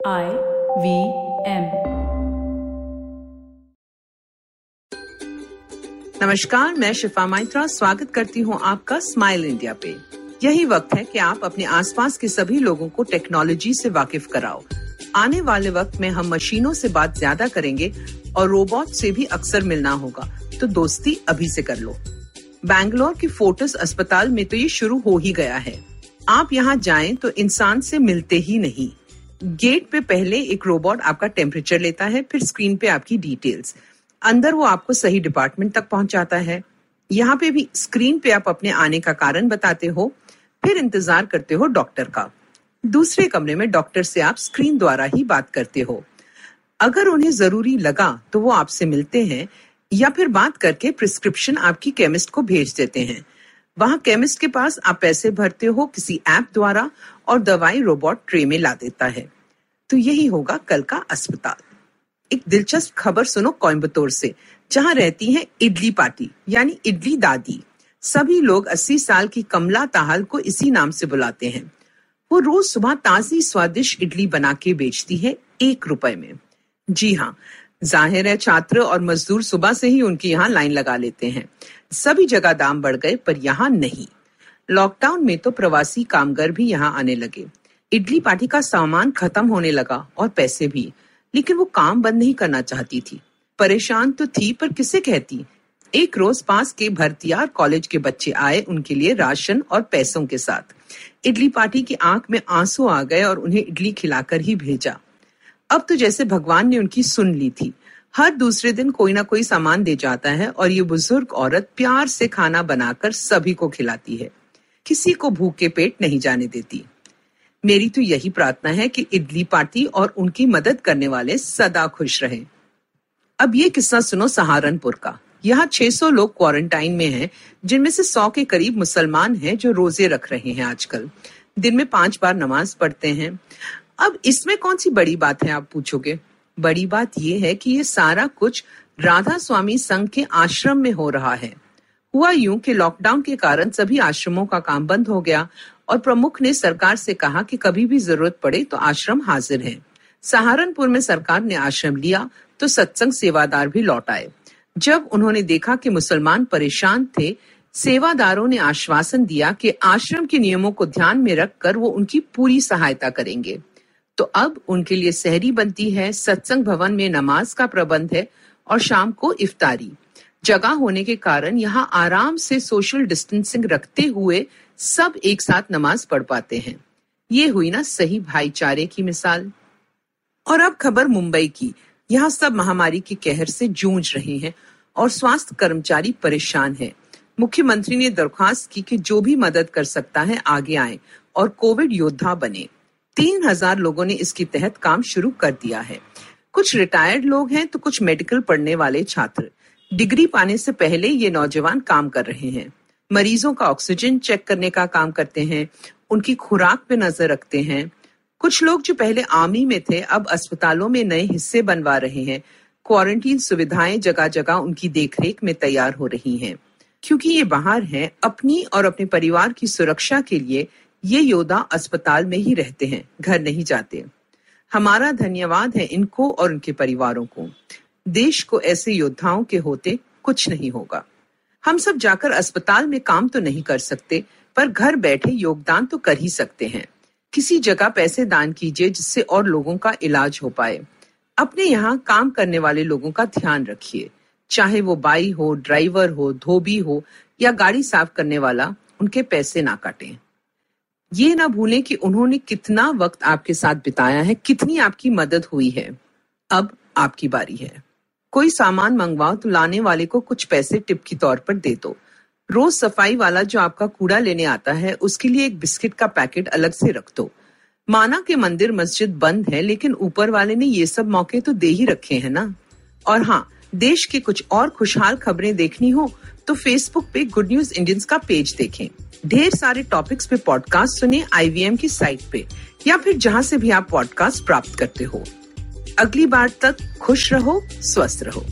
I V M नमस्कार, मैं शिफा माइत्रा, स्वागत करती हूँ आपका स्माइल इंडिया पे। यही वक्त है कि आप अपने आसपास के सभी लोगों को टेक्नोलॉजी से वाकिफ कराओ। आने वाले वक्त में हम मशीनों से बात ज़्यादा करेंगे और रोबोट से भी अक्सर मिलना होगा तो दोस्ती अभी से कर लो। बैंगलोर के फोर्टस अस्पताल में तो ये शुरू हो ही गया है। आप यहाँ जाएँ तो इंसान से मिलते ही नहीं। गेट पे पहले एक रोबोट आपका टेम्परेचर लेता है, फिर स्क्रीन पे आपकी डिटेल्स अंदर वो आपको सही डिपार्टमेंट तक पहुंचाता है। यहाँ पे भी स्क्रीन पे आप अपने आने का कारण बताते हो, फिर इंतज़ार करते हो डॉक्टर का। दूसरे कमरे में डॉक्टर से आप स्क्रीन द्वारा ही बात करते हो। अगर उन्हें ज़रूरी लगा तो वो आपसे मिलते हैं या फिर बात करके प्रिस्क्रिप्शन आपकी केमिस्ट को भेज देते हैं। वहाँ केमिस्ट के पास आप पैसे भरते हो किसी ऐप द्वारा और दवाई रोबोट ट्रे में ला देता है। तो यही होगा कल का अस्पताल। एक दिलचस्प खबर सुनो कोयम्बतौर से, जहाँ रहती है इडली पार्टी, यानी इडली दादी। सभी लोग 80 साल की कमला ताहल को इसी नाम से बुलाते हैं। वो रोज सुबह ताजी, स्वादिष्ट इडली बना के बेचती है एक रुपए में। जी हाँ ज़ाहिर है छात्र और मजदूर सुबह से ही उनकी यहाँ लाइन लगा लेते हैं। सभी जगह दाम बढ़ गए, पर यहाँ नहीं। लॉकडाउन में तो प्रवासी कामगार भी यहाँ आने लगे। इडली पार्टी का सामान खत्म होने लगा और पैसे भी, लेकिन वो काम बंद नहीं करना चाहती थी। परेशान तो थी, पर किसे कहती? एक रोज पास के भरतियार कॉलेज के बच्चे आए उनके लिए राशन और पैसों के साथ। इडली पार्टी की आँख में आँसू आ गए और उन्हें इडली खिलाकर ही भेजा। अब तो जैसे भगवान ने उनकी सुन ली थी। हर दूसरे दिन कोई ना कोई सामान दे जाता है और ये बुज़ुर्ग औरत प्यार से खाना बनाकर सभी को खिलाती है। किसी को भूखे पेट नहीं जाने देती। मेरी तो यही प्रार्थना है कि इडली पार्टी और उनकी मदद करने वाले सदा खुश रहें। अब ये किस्सा सुनो सहारनपुर का। यहाँ 600 लोग क्वारंटाइन में हैं, जिनमें से 100 के करीब मुसलमान हैं जो रोज़े रख रहे हैं आजकल। दिन में पाँच बार नमाज़ पढ़ते हैं। अब इसमें कौन सी बड़ी बात है, आप पूछोगे? बड़ी बात यह है कि ये सारा कुछ राधा स्वामी संघ के आश्रम में हो रहा है। हुआ यूँ कि लॉकडाउन के कारण सभी आश्रमों का काम बंद हो गया और प्रमुख ने सरकार से कहा कि कभी भी ज़रूरत पड़े तो आश्रम हाजिर है। सहारनपुर में सरकार ने आश्रम लिया तो सत्संग सेवादार भी लौट आए। जब उन्होंने देखा कि मुसलमान परेशान थे, सेवादारों ने आश्वासन दिया कि आश्रम के नियमों को ध्यान में रखकर वो उनकी पूरी सहायता करेंगे। तो अब उनके लिए सहरी बनती है, सत्संग भवन में नमाज़ का प्रबंध है और शाम को इफ्तारी। जगह होने के कारण यहाँ आराम से सोशल डिस्टेंसिंग रखते हुए सब एक साथ नमाज़ पढ़ पाते हैं। ये हुई ना सही भाईचारे की मिसाल। और अब खबर मुंबई की। यहाँ सब महामारी के कहर से जूझ रहे हैं और स्वास्थ्य कर्मचारी परेशान है। मुख्यमंत्री ने दरख्वास्त की कि जो भी मदद कर सकता है, आगे आए और कोविड योद्धा बने। तीन हज़ार लोगों ने इसके तहत काम शुरू कर दिया है। कुछ रिटायर्ड लोग हैं तो कुछ मेडिकल पढ़ने वाले छात्र। डिग्री पाने से पहले ये नौजवान काम कर रहे हैं। मरीजों का ऑक्सीजन चेक करने का काम करते हैं, उनकी खुराक पे नज़र रखते हैं। कुछ लोग जो पहले आर्मी में थे, अब अस्पतालों में नए हिस्से बनवा रहे हैं। क्वारंटीन सुविधाएँ जगह जगह उनकी देखरेख में तैयार हो रही हैं। क्योंकि ये बाहर हैं, अपनी और अपने परिवार की सुरक्षा के लिए ये योद्धा अस्पताल में ही रहते हैं, घर नहीं जाते। हमारा धन्यवाद है इनको और उनके परिवारों को। देश को ऐसे योद्धाओं के होते कुछ नहीं होगा। हम सब जाकर अस्पताल में काम तो नहीं कर सकते, पर घर बैठे योगदान तो कर ही सकते हैं। किसी जगह पैसे दान कीजिए जिससे और लोगों का इलाज हो पाए। अपने यहाँ काम करने वाले लोगों का ध्यान रखिए। चाहे वो बाई हो, ड्राइवर हो, धोबी हो या गाड़ी साफ़ करने वाला, उनके पैसे ना काटें। ये ना भूलें कि उन्होंने कितना वक्त आपके साथ बिताया है, कितनी आपकी मदद हुई है। अब आपकी बारी है। कोई सामान मंगवाओ तो लाने वाले को कुछ पैसे टिप के तौर पर दे दो। रोज सफ़ाई वाला जो आपका कूड़ा लेने आता है, उसके लिए एक बिस्किट का पैकेट अलग से रख दो। माना के मंदिर मस्जिद बंद है, लेकिन ऊपर वाले ने ये सब मौके तो दे ही रखे हैं ना? और हाँ देश की कुछ और खुशहाल खबरें देखनी हो तो फेसबुक पे गुड न्यूज़ इंडियंस का पेज देखें। ढेर सारे टॉपिक्स पे पॉडकास्ट सुने आईवीएम की साइट पे, या फिर जहाँ से भी आप पॉडकास्ट प्राप्त करते हो। अगली बार तक खुश रहो, स्वस्थ रहो।